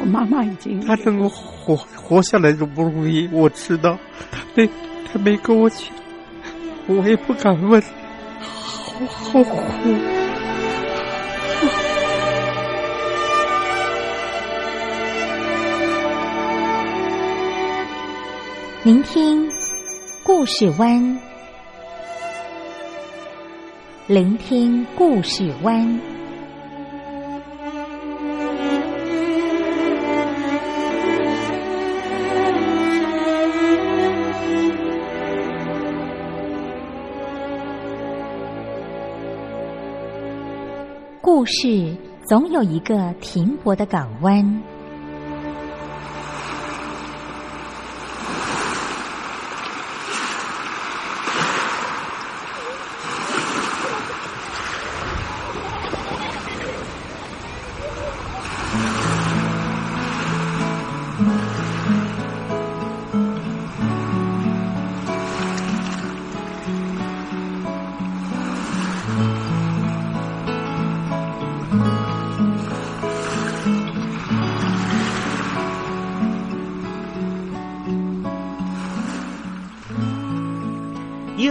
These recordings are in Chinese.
我妈妈已经她能够活活下来都不容易，我知道。她没她没跟我讲，我也不敢问，好好苦。聆听故事湾，聆听故事湾。故事总有一个停泊的港湾。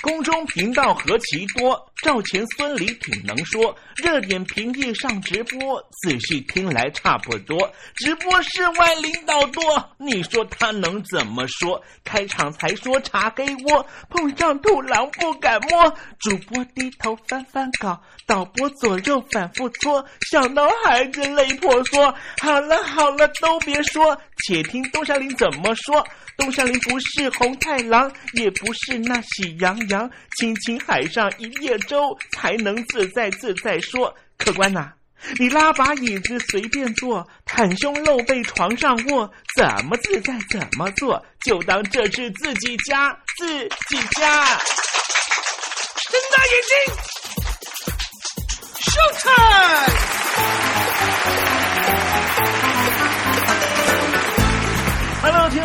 宫中频道何其多，赵钱孙李挺能说。热点平地上直播，仔细听来差不多。直播室外领导多，你说他能怎么说？开场才说茶黑窝，碰上兔狼不敢摸。主播低头翻翻稿，导播左右反复搓，想到孩子泪婆娑。好了好了，都别说，且听东山林怎么说。东山林不是红太狼，也不是那喜羊羊，亲亲海上一叶舟，才能自在自在说。客官呐、你拉把椅子随便坐，袒胸露背床上卧，怎么自在怎么做，就当这是自己家，自己家。睁大眼睛 Showtime!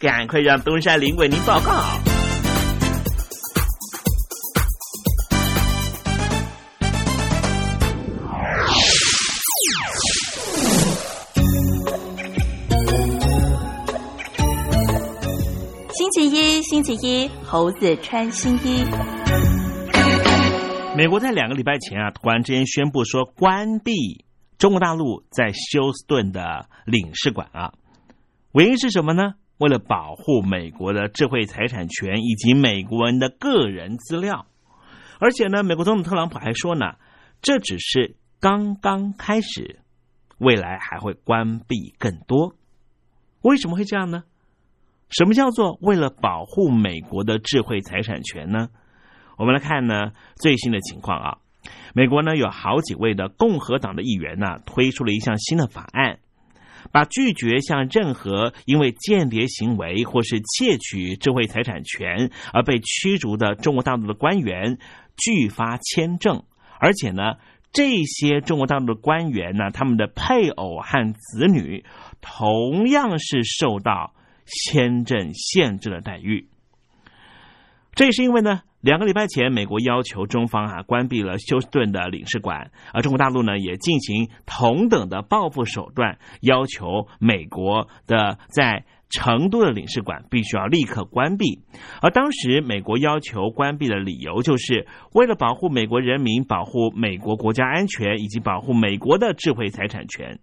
赶快让东山林为您报告。星期一，星期一，猴子穿新衣。美国在两个礼拜前啊，突然之间宣布说关闭中国大陆在休斯顿的领事馆啊，原因是什么呢？为了保护美国的智慧财产权以及美国人的个人资料，而且呢，美国总统特朗普还说呢，这只是刚刚开始，未来还会关闭更多。为什么会这样呢？什么叫做为了保护美国的智慧财产权呢？我们来看呢最新的情况啊，美国呢有好几位的共和党的议员呢推出了一项新的法案。把拒绝向任何因为间谍行为或是窃取智慧财产权而被驱逐的中国大陆的官员拒发签证，而且呢，这些中国大陆的官员呢，他们的配偶和子女同样是受到签证限制的待遇。这也是因为呢。两个礼拜前，美国要求中方啊关闭了休斯顿的领事馆，而中国大陆呢也进行同等的报复手段，要求美国的在成都的领事馆必须要立刻关闭。而当时美国要求关闭的理由，就是为了保护美国人民、保护美国国家安全以及保护美国的智慧财产权。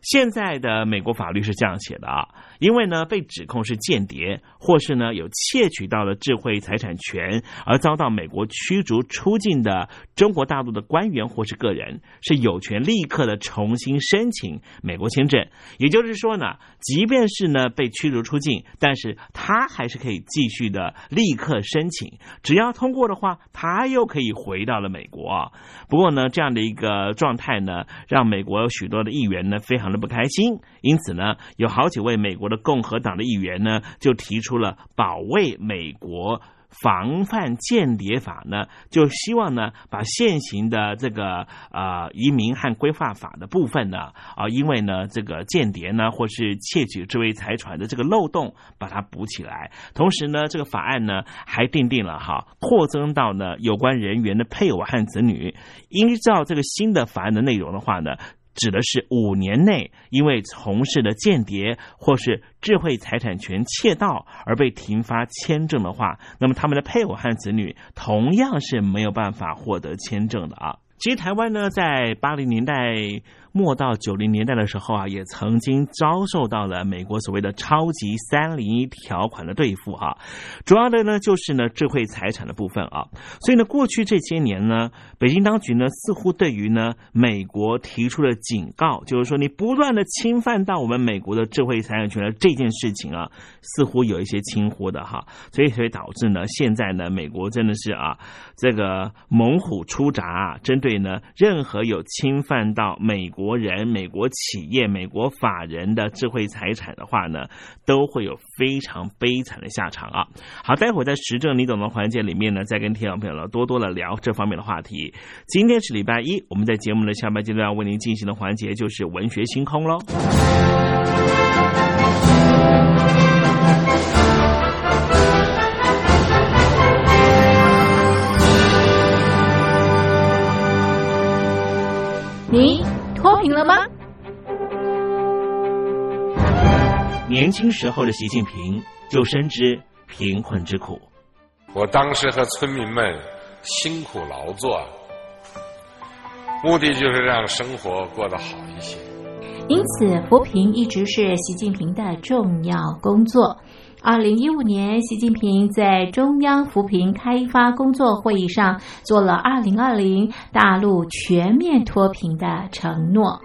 现在的美国法律是这样写的啊，因为呢被指控是间谍，或是呢有窃取到了智慧财产权而遭到美国驱逐出境的中国大陆的官员或是个人，是有权立刻的重新申请美国签证。也就是说呢，即便是呢被驱逐出境，但是他还是可以继续的立刻申请，只要通过的话，他又可以回到了美国。不过呢，这样的一个状态呢，让美国许多的议员呢非常的。不开心，因此呢，有好几位美国的共和党的议员呢，就提出了保卫美国、防范间谍法呢，就希望呢，把现行的这个呃移民和规划法的部分呢，啊，因为呢，这个间谍呢，或是窃取智慧财产的这个漏洞，把它补起来。同时呢，这个法案呢，还订定了哈，扩增到呢有关人员的配偶和子女，依照这个新的法案的内容的话呢。指的是五年内因为从事的间谍或是智慧财产权窃盗而被停发签证的话，那么他们的配偶和子女同样是没有办法获得签证的啊。其实台湾呢，在八零年代。末到九零年代的时候啊，也曾经遭受到了美国所谓的超级三零一条款的对付哈，主要的呢就是呢智慧财产的部分啊，所以呢过去这些年呢，北京当局呢似乎对于呢美国提出了警告，就是说你不断的侵犯到我们美国的智慧财产权的这件事情啊，似乎有一些轻忽的哈，所以所以导致呢现在呢美国真的是啊这个猛虎出闸，针对呢任何有侵犯到美国。国人、美国企业、美国法人的智慧财产的话呢，都会有非常悲惨的下场啊！好，待会儿在时政你懂的环节里面呢，再跟听众朋友呢多多的聊这方面的话题。今天是礼拜一，我们在节目的下半阶段为您进行的环节就是文学星空喽。你。脱贫了吗？年轻时候的习近平就深知贫困之苦。我当时和村民们辛苦劳作，目的就是让生活过得好一些。因此，扶贫一直是习近平的重要工作。二零一五年，习近平在中央扶贫开发工作会议上做了二零二零大陆全面脱贫的承诺。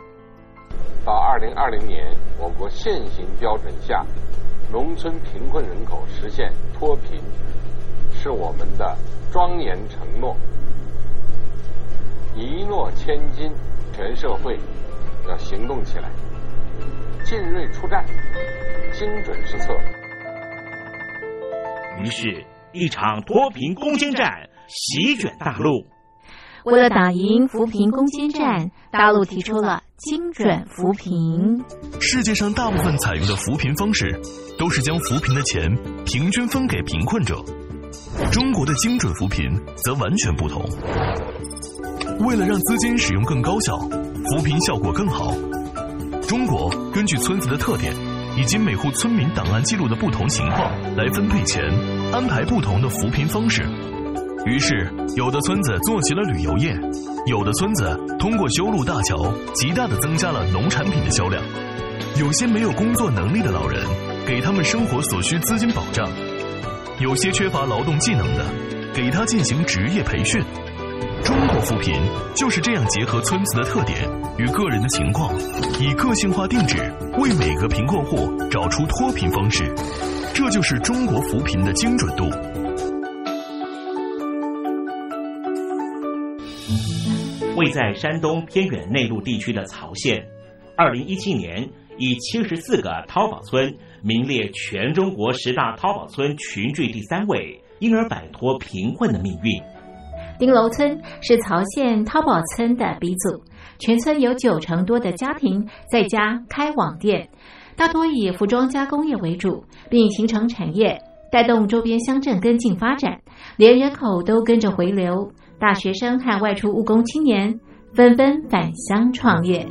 到二零二零年，我国现行标准下，农村贫困人口实现脱贫，是我们的庄严承诺。一诺千金，全社会要行动起来，进锐出战，精准施策。于是，一场脱贫攻坚战席卷大陆。为了打赢扶贫攻坚战，大陆提出了精准扶贫。世界上大部分采用的扶贫方式，都是将扶贫的钱平均分给贫困者。中国的精准扶贫则完全不同。为了让资金使用更高效，扶贫效果更好，中国根据村子的特点以及每户村民档案记录的不同情况来分配钱，安排不同的扶贫方式。于是，有的村子做起了旅游业，有的村子通过修路大桥，极大的增加了农产品的销量。有些没有工作能力的老人，给他们生活所需资金保障；有些缺乏劳动技能的，给他进行职业培训。中国扶贫就是这样结合村子的特点与个人的情况，以个性化定制为每个贫困户找出脱贫方式。这就是中国扶贫的精准度。位在山东偏远内陆地区的曹县，二零一七年以七十四个淘宝村名列全中国十大淘宝村群聚第三位，因而摆脱贫困的命运。丁楼村是曹县淘宝村的鼻祖，全村有九成多的家庭在家开网店，大多以服装加工业为主，并形成产业，带动周边乡镇跟进发展，连人口都跟着回流。大学生和外出务工青年纷纷返乡创业。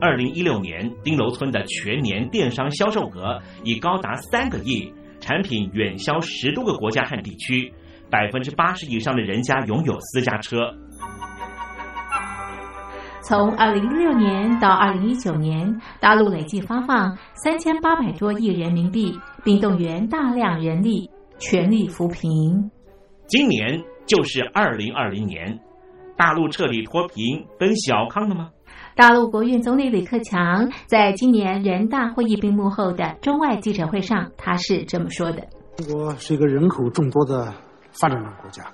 二零一六年，丁楼村的全年电商销售额已高达三个亿，产品远销十多个国家和地区。百分之八十以上的人家拥有私家车。从二零一六年到二零一九年，大陆累计发放三千八百多亿人民币，并动员大量人力，全力扶贫。今年就是二零二零年，大陆彻底脱贫奔小康了吗？大陆国运总理李克强在今年人大会议闭幕后的中外记者会上，他是这么说的：“中国是一个人口众多的。”发展中国家，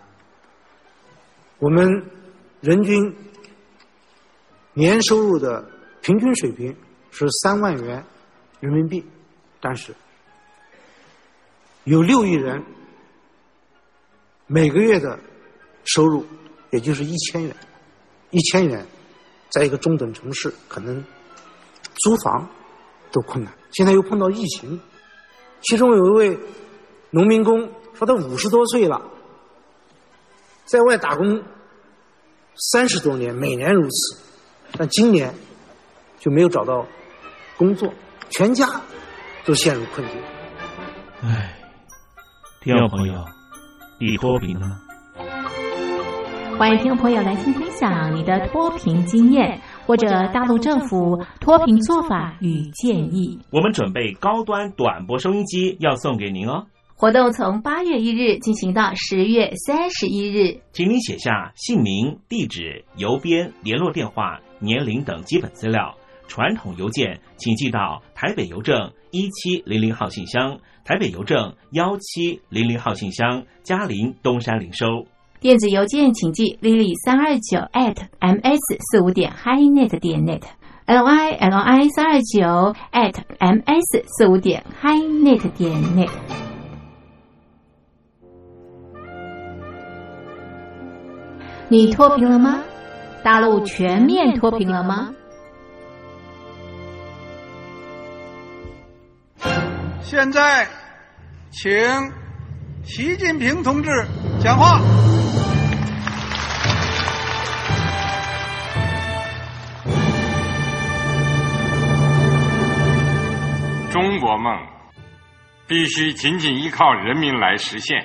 我们人均年收入的平均水平是三万元人民币，但是有六亿人每个月的收入也就是一千元，一千元在一个中等城市可能租房都困难。现在又碰到疫情，其中有一位农民工。说他五十多岁了，在外打工三十多年，每年如此，但今年就没有找到工作，全家都陷入困境。唉，听众朋友，你脱贫了吗？欢迎听众朋友来信分享你的脱贫经验，或者大陆政府脱贫做法与建议。我们准备高端短波收音机要送给您哦。活动从八月一日进行到十月三十一日，请您写下姓名、地址、邮编、联络电话、年龄等基本资料。传统邮件请寄到台北邮政一七零零号信箱，台北邮政幺七零零号信箱，嘉陵东山零收。电子邮件请寄 lily 三二九 at ms 四五点 highnet 点 net，l y l i 三二九 at ms 四五点 highnet 点 net。你脱贫了吗？大陆全面脱贫了吗？现在，请习近平同志讲话。中国梦必须紧紧依靠人民来实现。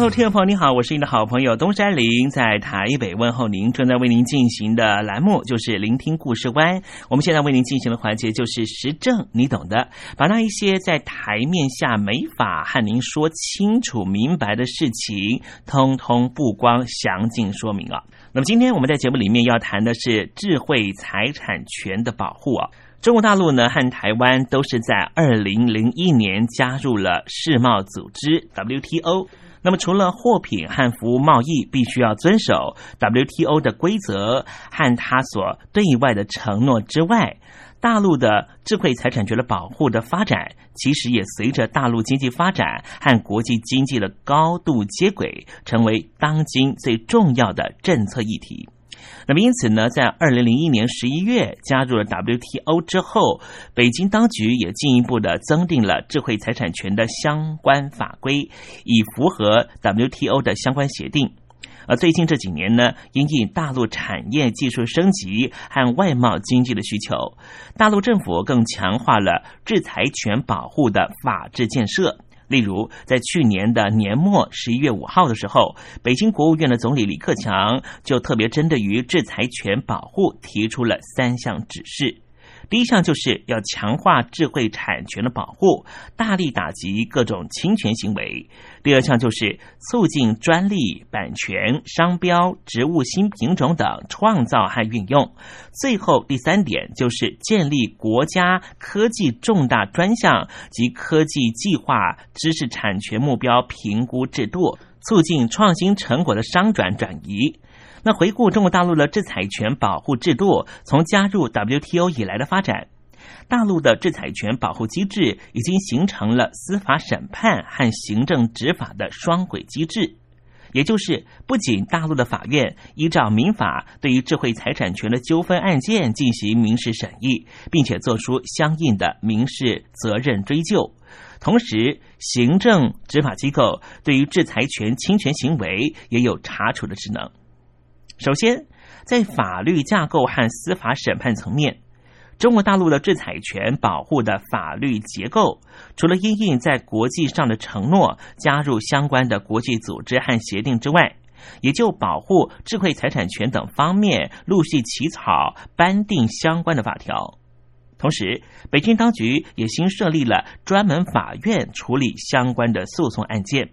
大陆听众朋友，你好，我是您的好朋友东山林，在台北问候您。正在为您进行的栏目就是聆听故事湾。我们现在为您进行的环节就是时政，你懂的，把那一些在台面下没法和您说清楚明白的事情，通通不光详尽说明啊。那么今天我们在节目里面要谈的是智慧财产权的保护啊。中国大陆呢和台湾都是在二零零一年加入了世贸组织 WTO。那么，除了货品和服务贸易必须要遵守 WTO 的规则和他所对外的承诺之外，大陆的智慧财产权的保护的发展，其实也随着大陆经济发展和国际经济的高度接轨，成为当今最重要的政策议题。那么，因此呢，在二零零一年十一月加入了 WTO 之后，北京当局也进一步的增订了智慧财产权的相关法规，以符合 WTO 的相关协定。而最近这几年呢，因应大陆产业技术升级和外贸经济的需求，大陆政府更强化了制裁权保护的法制建设。例如，在去年的年末十一月五号的时候，北京国务院的总理李克强就特别针对于制裁权保护提出了三项指示。第一项就是要强化智慧产权的保护，大力打击各种侵权行为。第二项就是促进专利、版权、商标、植物新品种等创造和运用。最后第三点就是建立国家科技重大专项及科技计划知识产权目标评估制度，促进创新成果的商转转移。那回顾中国大陆的制裁权保护制度，从加入 WTO 以来的发展，大陆的制裁权保护机制已经形成了司法审判和行政执法的双轨机制，也就是不仅大陆的法院依照民法对于智慧财产权的纠纷案件进行民事审议，并且做出相应的民事责任追究，同时行政执法机构对于制裁权侵权行为也有查处的职能。首先，在法律架构和司法审判层面，中国大陆的制裁权保护的法律结构，除了因应在国际上的承诺，加入相关的国际组织和协定之外，也就保护智慧财产权等方面陆续起草颁定相关的法条。同时，北京当局也新设立了专门法院处理相关的诉讼案件。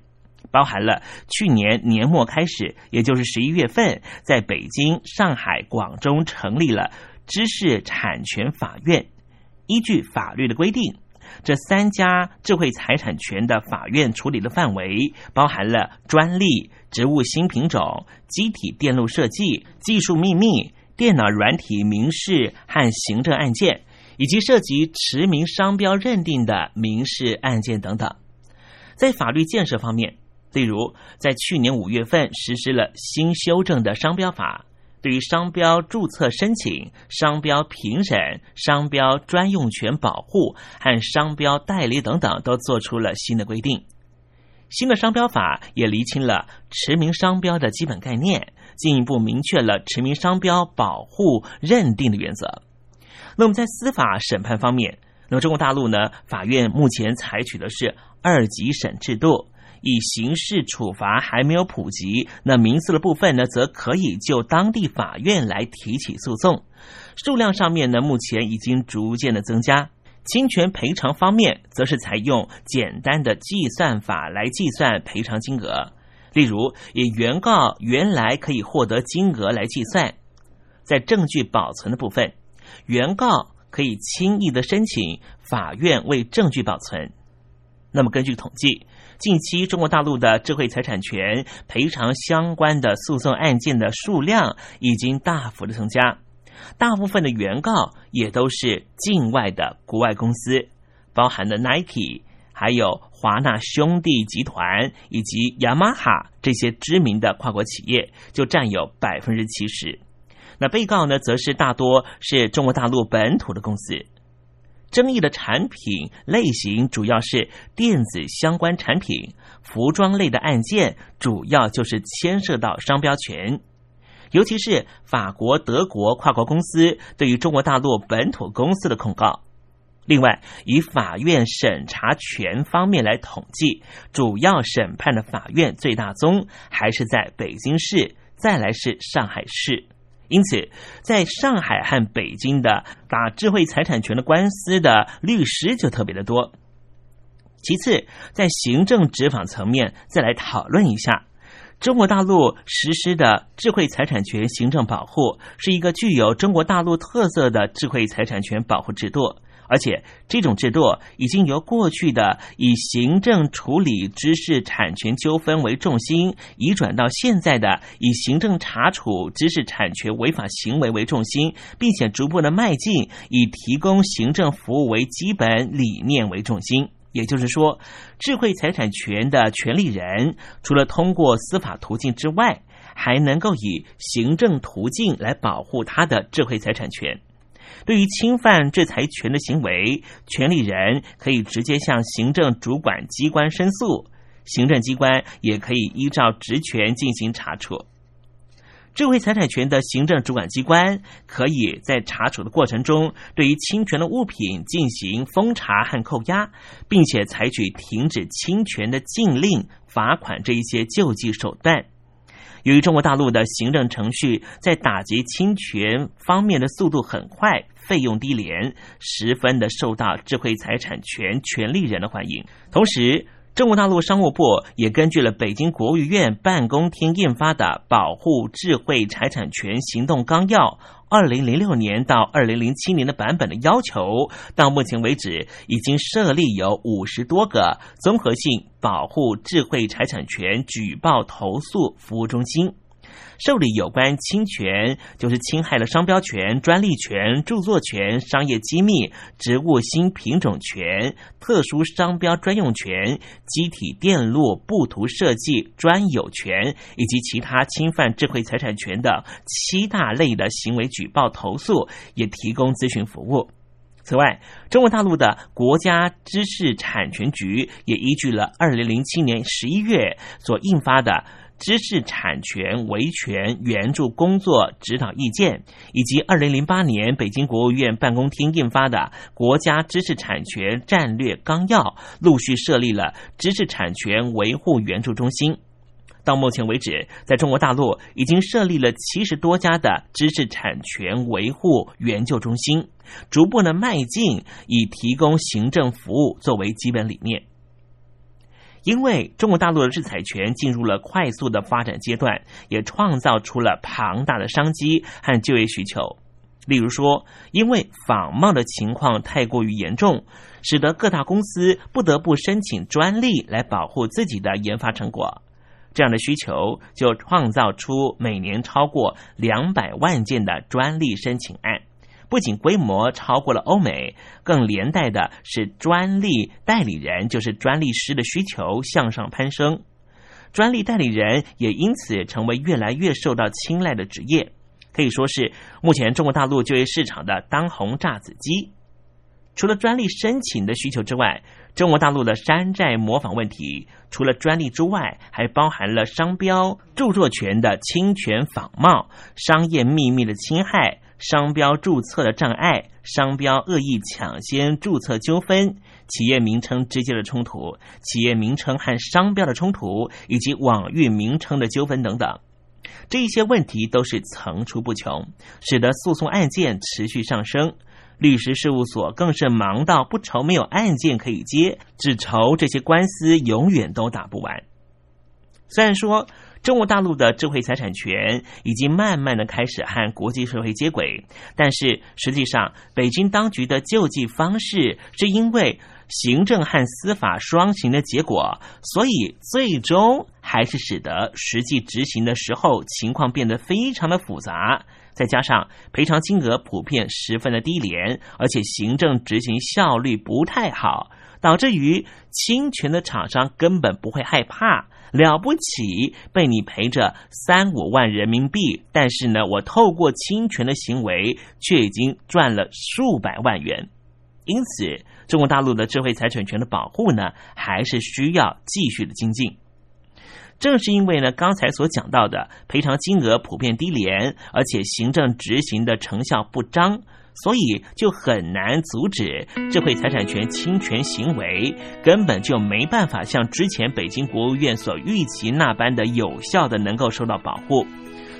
包含了去年年末开始，也就是十一月份，在北京、上海、广州成立了知识产权法院。依据法律的规定，这三家智慧财产权的法院处理的范围，包含了专利、植物新品种、机体电路设计、技术秘密、电脑软体民事和行政案件，以及涉及驰名商标认定的民事案件等等。在法律建设方面，例如，在去年五月份实施了新修正的商标法，对于商标注册申请、商标评审、商标专用权保护和商标代理等等，都做出了新的规定。新的商标法也厘清了驰名商标的基本概念，进一步明确了驰名商标保护认定的原则。那么，在司法审判方面，那么中国大陆呢，法院目前采取的是二级审制度。以刑事处罚还没有普及，那民事的部分呢，则可以就当地法院来提起诉讼。数量上面呢，目前已经逐渐的增加。侵权赔偿方面，则是采用简单的计算法来计算赔偿金额，例如以原告原来可以获得金额来计算。在证据保存的部分，原告可以轻易的申请法院为证据保存。那么根据统计。近期，中国大陆的智慧财产权赔偿相关的诉讼案件的数量已经大幅的增加，大部分的原告也都是境外的国外公司，包含了 Nike、还有华纳兄弟集团以及雅马哈这些知名的跨国企业，就占有百分之七十。那被告呢，则是大多是中国大陆本土的公司。争议的产品类型主要是电子相关产品、服装类的案件，主要就是牵涉到商标权，尤其是法国、德国跨国公司对于中国大陆本土公司的控告。另外，以法院审查权方面来统计，主要审判的法院最大宗还是在北京市，再来是上海市。因此，在上海和北京的打智慧财产权的官司的律师就特别的多。其次，在行政执法层面，再来讨论一下，中国大陆实施的智慧财产权行政保护是一个具有中国大陆特色的智慧财产权保护制度。而且，这种制度已经由过去的以行政处理知识产权纠纷为重心，移转到现在的以行政查处知识产权违法行为为重心，并且逐步的迈进以提供行政服务为基本理念为重心。也就是说，智慧财产权的权利人，除了通过司法途径之外，还能够以行政途径来保护他的智慧财产权。对于侵犯制裁权的行为，权利人可以直接向行政主管机关申诉，行政机关也可以依照职权进行查处。智慧财产权的行政主管机关可以在查处的过程中，对于侵权的物品进行封查和扣押，并且采取停止侵权的禁令、罚款这一些救济手段。由于中国大陆的行政程序在打击侵权方面的速度很快。费用低廉，十分的受到智慧财产权权利人的欢迎。同时，中国大陆商务部也根据了北京国务院办公厅印发的《保护智慧财产权行动纲要》（二零零六年到二零零七年的版本）的要求，到目前为止已经设立有五十多个综合性保护智慧财产权举报投诉服务中心。受理有关侵权，就是侵害了商标权、专利权、著作权、商业机密、植物新品种权、特殊商标专用权、机体电路布图设计专有权以及其他侵犯智慧财产权的七大类的行为举报投诉，也提供咨询服务。此外，中国大陆的国家知识产权局也依据了二零零七年十一月所印发的。知识产权维权援助工作指导意见，以及二零零八年北京国务院办公厅印发的国家知识产权战略纲要，陆续设立了知识产权维护援助中心。到目前为止，在中国大陆已经设立了七十多家的知识产权维护援救中心，逐步的迈进以提供行政服务作为基本理念。因为中国大陆的制裁权进入了快速的发展阶段，也创造出了庞大的商机和就业需求。例如说，因为仿冒的情况太过于严重，使得各大公司不得不申请专利来保护自己的研发成果。这样的需求就创造出每年超过两百万件的专利申请案。不仅规模超过了欧美，更连带的是专利代理人，就是专利师的需求向上攀升。专利代理人也因此成为越来越受到青睐的职业，可以说是目前中国大陆就业市场的当红炸子鸡。除了专利申请的需求之外，中国大陆的山寨模仿问题，除了专利之外，还包含了商标、著作权的侵权仿冒、商业秘密的侵害、商标注册的障碍、商标恶意抢先注册纠纷、企业名称之间的冲突、企业名称和商标的冲突，以及网域名称的纠纷等等。这一些问题都是层出不穷，使得诉讼案件持续上升。律师事务所更是忙到不愁没有案件可以接，只愁这些官司永远都打不完。虽然说中国大陆的智慧财产权已经慢慢的开始和国际社会接轨，但是实际上北京当局的救济方式是因为行政和司法双行的结果，所以最终还是使得实际执行的时候情况变得非常的复杂。再加上赔偿金额普遍十分的低廉，而且行政执行效率不太好，导致于侵权的厂商根本不会害怕，了不起被你赔着三五万人民币，但是呢，我透过侵权的行为却已经赚了数百万元。因此，中国大陆的智慧财产权的保护呢，还是需要继续的精进。正是因为呢，刚才所讲到的赔偿金额普遍低廉，而且行政执行的成效不彰，所以就很难阻止智慧财产权侵权行为，根本就没办法像之前北京国务院所预期那般的有效的能够受到保护。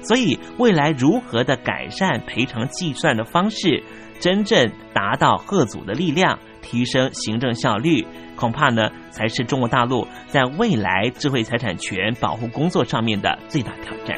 所以，未来如何的改善赔偿计算的方式，真正达到贺祖的力量，提升行政效率。恐怕呢，才是中国大陆在未来智慧财产权保护工作上面的最大挑战。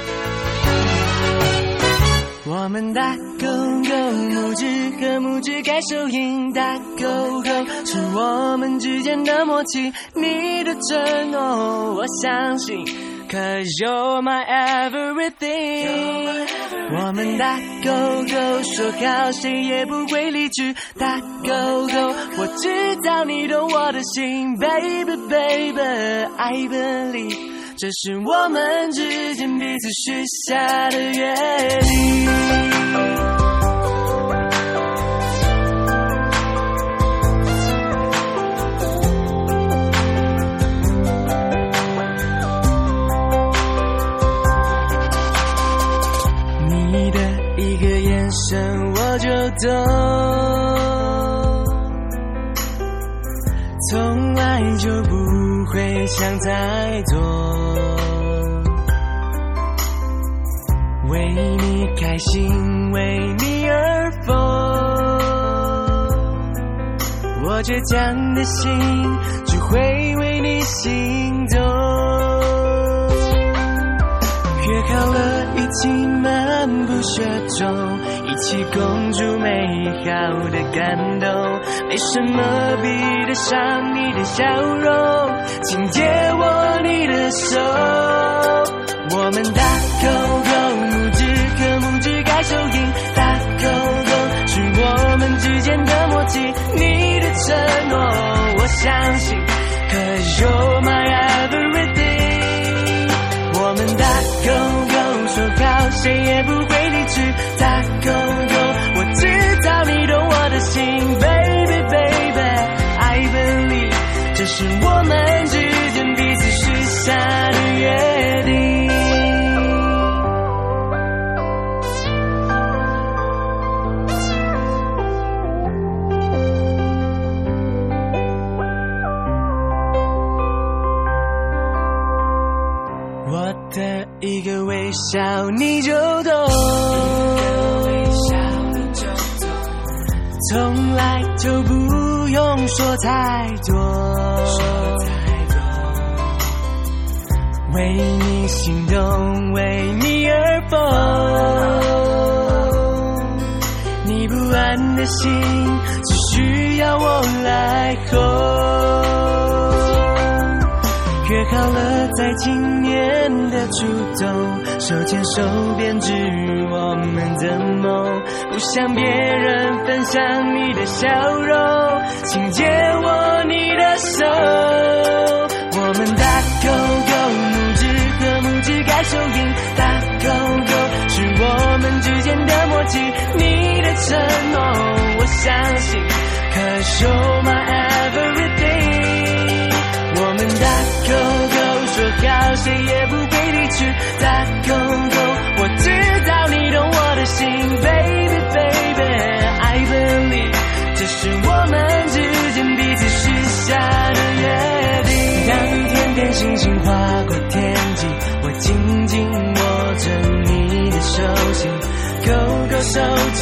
我们打勾勾，拇指和拇指盖手印，打勾勾是我们之间的默契。你的承诺，我相信，Cause you're my everything。我们打勾勾，说好谁也不会离去，打勾勾，我知道你懂我的心，Baby Baby，I believe。这是我们之间彼此许下的约定。你的一个眼神我就懂，从来就不不会想太多，为你开心，为你而疯，我倔强的心只会为你心动。约好了一起漫步雪中，一起共筑美好的感动。没什么比得上你的笑容，请借我你的手。我们打勾勾，拇指和拇指盖手印，大口勾是我们之间的默契。你的承诺，我相信，Cause you're my every.。Go go，说好谁也不会离去，打勾勾，我知道你懂我的心，baby baby。I believe，这是我们之笑你就懂，从来就不用说太多，为你心动，为你而疯，你不安的心只需要我来哄。约好了，在今年的初冬，手牵手编织我们的梦。不向别人分享你的笑容，请借我你的手。我们打勾勾，拇指和拇指盖手印，打勾勾是我们之间的默契。你的承诺，我相信，Cause you're my 谁也不会离去。打勾勾，我知道你懂我的心，baby baby，I believe，这是我们之间彼此许下的约定。当天边星星划过天际，我紧紧握着你的手心，勾勾手指，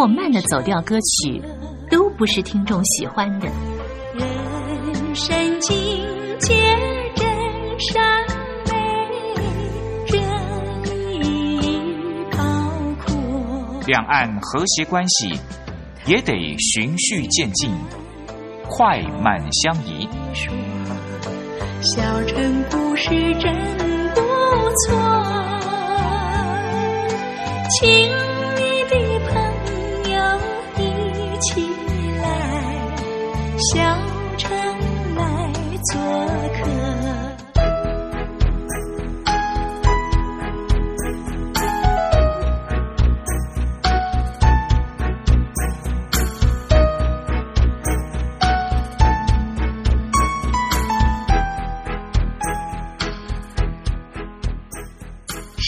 或慢的走调歌曲，都不是听众喜欢的。人生境界真善美，人意包括。两岸和谐关系也得循序渐进，快慢相宜。小城故事真不错，请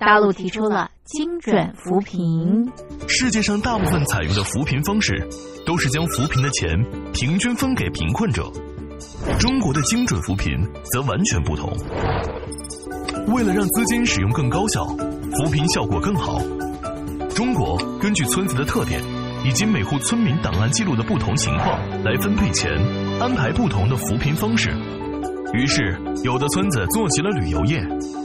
大陆提出了精准扶贫。世界上大部分采用的扶贫方式，都是将扶贫的钱平均分给贫困者。中国的精准扶贫则完全不同。为了让资金使用更高效，扶贫效果更好，中国根据村子的特点以及每户村民档案记录的不同情况来分配钱，安排不同的扶贫方式。于是，有的村子做起了旅游业，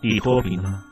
你脱贫了吗？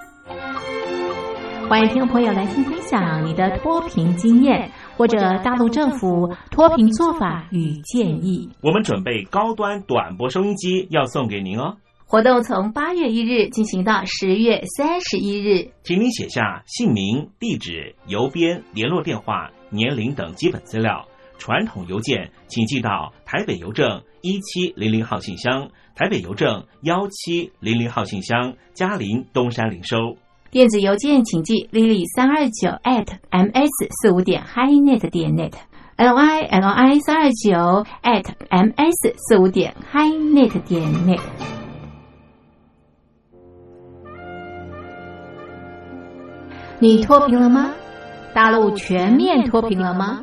欢迎听众朋友来信分享你的脱贫经验，或者大陆政府脱贫做法与建议。我们准备高端短波收音机要送给您哦。活动从八月一日进行到十月三十一日，请您写下姓名、地址、邮编、联络电话、年龄等基本资料。传统邮件请寄到台北邮政一七零零号信箱，台北邮政幺七零零号信箱，嘉林东山零收。电子邮件请寄 lily 三二九 at ms 四五点 highnet 点 net l i l i 三二九 at ms 四五点 highnet 点 net。你脱贫了吗？大陆全面脱贫了吗？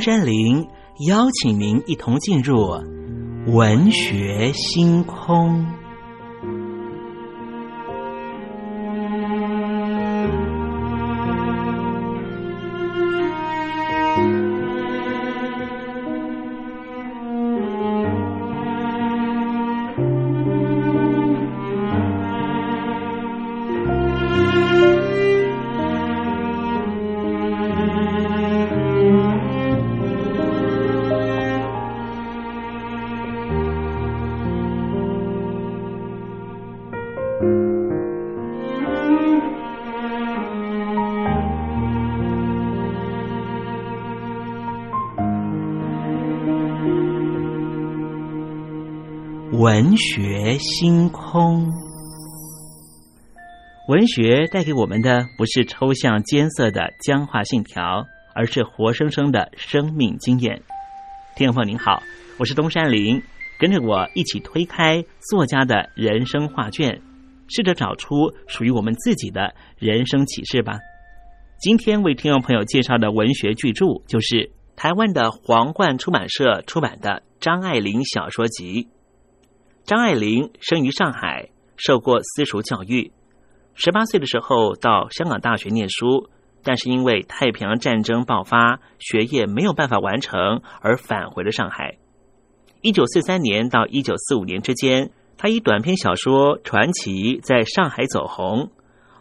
山林邀请您一同进入文学星空。文学星空，文学带给我们的不是抽象艰涩的僵化信条，而是活生生的生命经验。听众朋友您好，我是东山林，跟着我一起推开作家的人生画卷，试着找出属于我们自己的人生启示吧。今天为听众朋友介绍的文学巨著，就是台湾的皇冠出版社出版的张爱玲小说集。张爱玲生于上海，受过私塾教育。十八岁的时候到香港大学念书，但是因为太平洋战争爆发，学业没有办法完成，而返回了上海。一九四三年到一九四五年之间，他以短篇小说《传奇》在上海走红，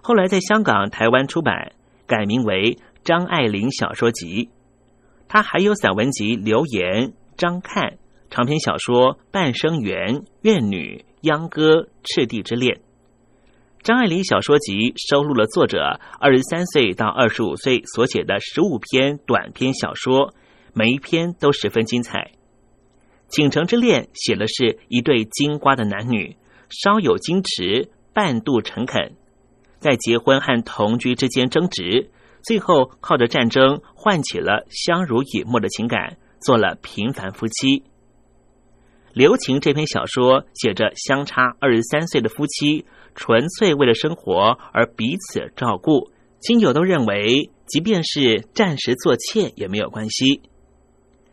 后来在香港、台湾出版，改名为《张爱玲小说集》。他还有散文集《留言》《张看》。长篇小说《半生缘》《怨女》《秧歌》《赤地之恋》，张爱玲小说集收录了作者二十三岁到二十五岁所写的十五篇短篇小说，每一篇都十分精彩。《倾城之恋》写的是一对金瓜的男女，稍有矜持，半度诚恳，在结婚和同居之间争执，最后靠着战争唤起了相濡以沫的情感，做了平凡夫妻。留情这篇小说写着相差二十三岁的夫妻，纯粹为了生活而彼此照顾，亲友都认为，即便是暂时做妾也没有关系。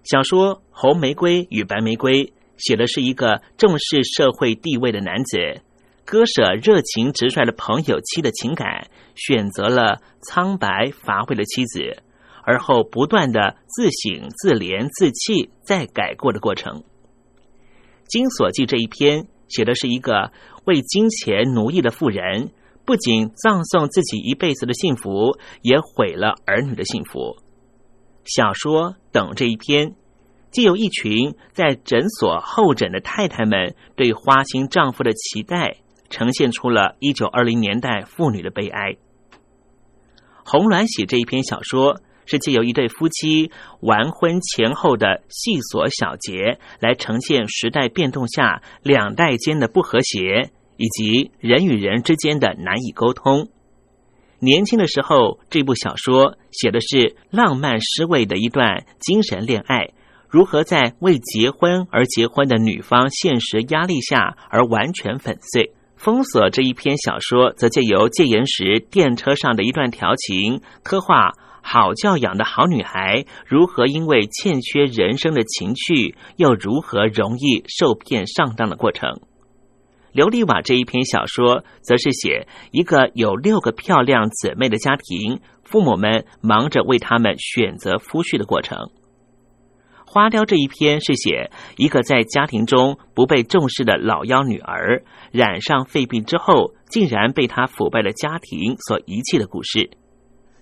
小说《红玫瑰与白玫瑰》写的是一个重视社会地位的男子，割舍热情直率的朋友妻的情感，选择了苍白乏味的妻子，而后不断的自省、自怜、自弃，再改过的过程。《金锁记》这一篇写的是一个为金钱奴役的妇人，不仅葬送自己一辈子的幸福，也毁了儿女的幸福。小说《等》这一篇，既有一群在诊所候诊的太太们对花心丈夫的期待，呈现出了一九二零年代妇女的悲哀。《红鸾喜》这一篇小说是借由一对夫妻完婚前后的细琐小节，来呈现时代变动下两代间的不和谐，以及人与人之间的难以沟通。年轻的时候，这部小说写的是浪漫诗味的一段精神恋爱，如何在为结婚而结婚的女方现实压力下而完全粉碎。封锁这一篇小说，则借由戒严时电车上的一段调情，刻画好教养的好女孩如何因为欠缺人生的情趣，又如何容易受骗上当的过程。琉璃瓦这一篇小说，则是写一个有六个漂亮姊妹的家庭，父母们忙着为他们选择夫婿的过程。花雕这一篇是写一个在家庭中不被重视的老幺女儿，染上肺病之后，竟然被他腐败的家庭所遗弃的故事。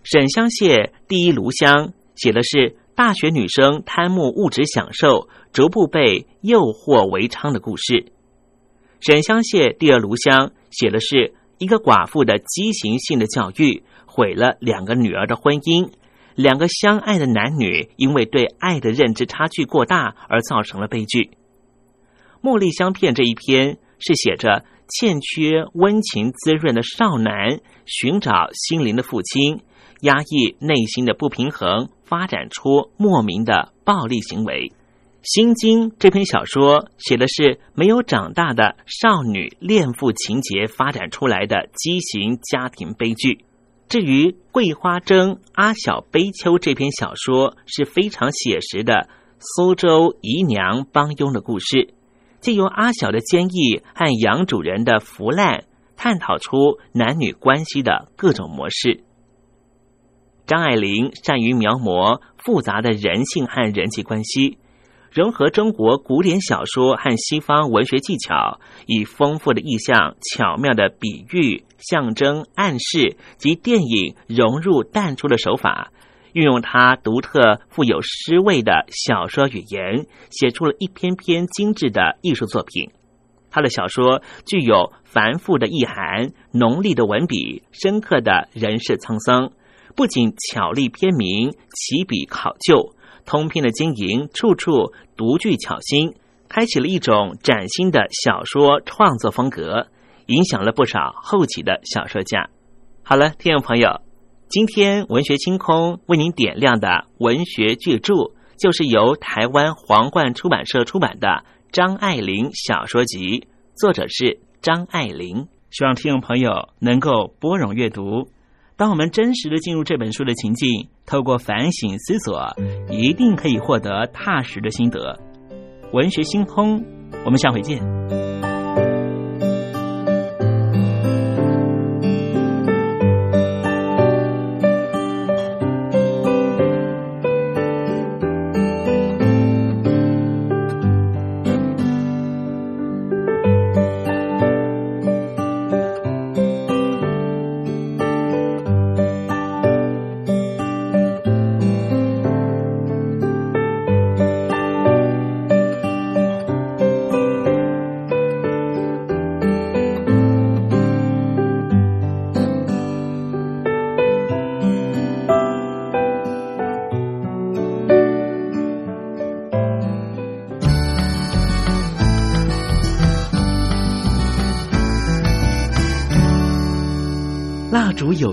沈香屑第一炉香写的是大学女生贪慕物质享受，逐步被诱惑为娼的故事。沈香屑第二炉香写的是一个寡妇的畸形性的教育，毁了两个女儿的婚姻。两个相爱的男女因为对爱的认知差距过大而造成了悲剧。茉莉香片这一篇是写着欠缺温情滋润的少男寻找心灵的父亲，压抑内心的不平衡，发展出莫名的暴力行为。《心经》这篇小说写的是没有长大的少女恋父情节发展出来的畸形家庭悲剧。至于《桂花蒸阿小悲秋》这篇小说是非常写实的苏州姨娘帮佣的故事，借由阿小的坚毅和杨主人的腐烂，探讨出男女关系的各种模式。张爱玲善于描摹复杂的人性和人际关系。融合中国古典小说和西方文学技巧，以丰富的意象、巧妙的比喻、象征、暗示及电影融入淡出的手法，运用它独特富有诗味的小说语言，写出了一篇篇精致的艺术作品。他的小说具有繁复的意涵、浓丽的文笔、深刻的人世沧桑，不仅巧立篇名、起笔考究。通篇的经营，处处独具巧心，开启了一种崭新的小说创作风格，影响了不少后起的小说家。好了，听众朋友，今天文学星空为您点亮的文学巨著，就是由台湾皇冠出版社出版的《张爱玲小说集》，作者是张爱玲。希望听众朋友能够拨冗阅读。当我们真实的进入这本书的情境，透过反省思索，一定可以获得踏实的心得。文学星空，我们下回见。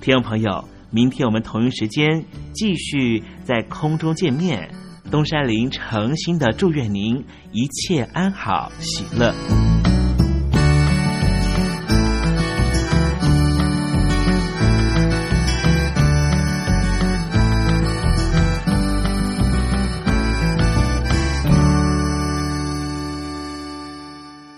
听众朋友，明天我们同一时间继续在空中见面。东山林诚心的祝愿您一切安好，喜乐。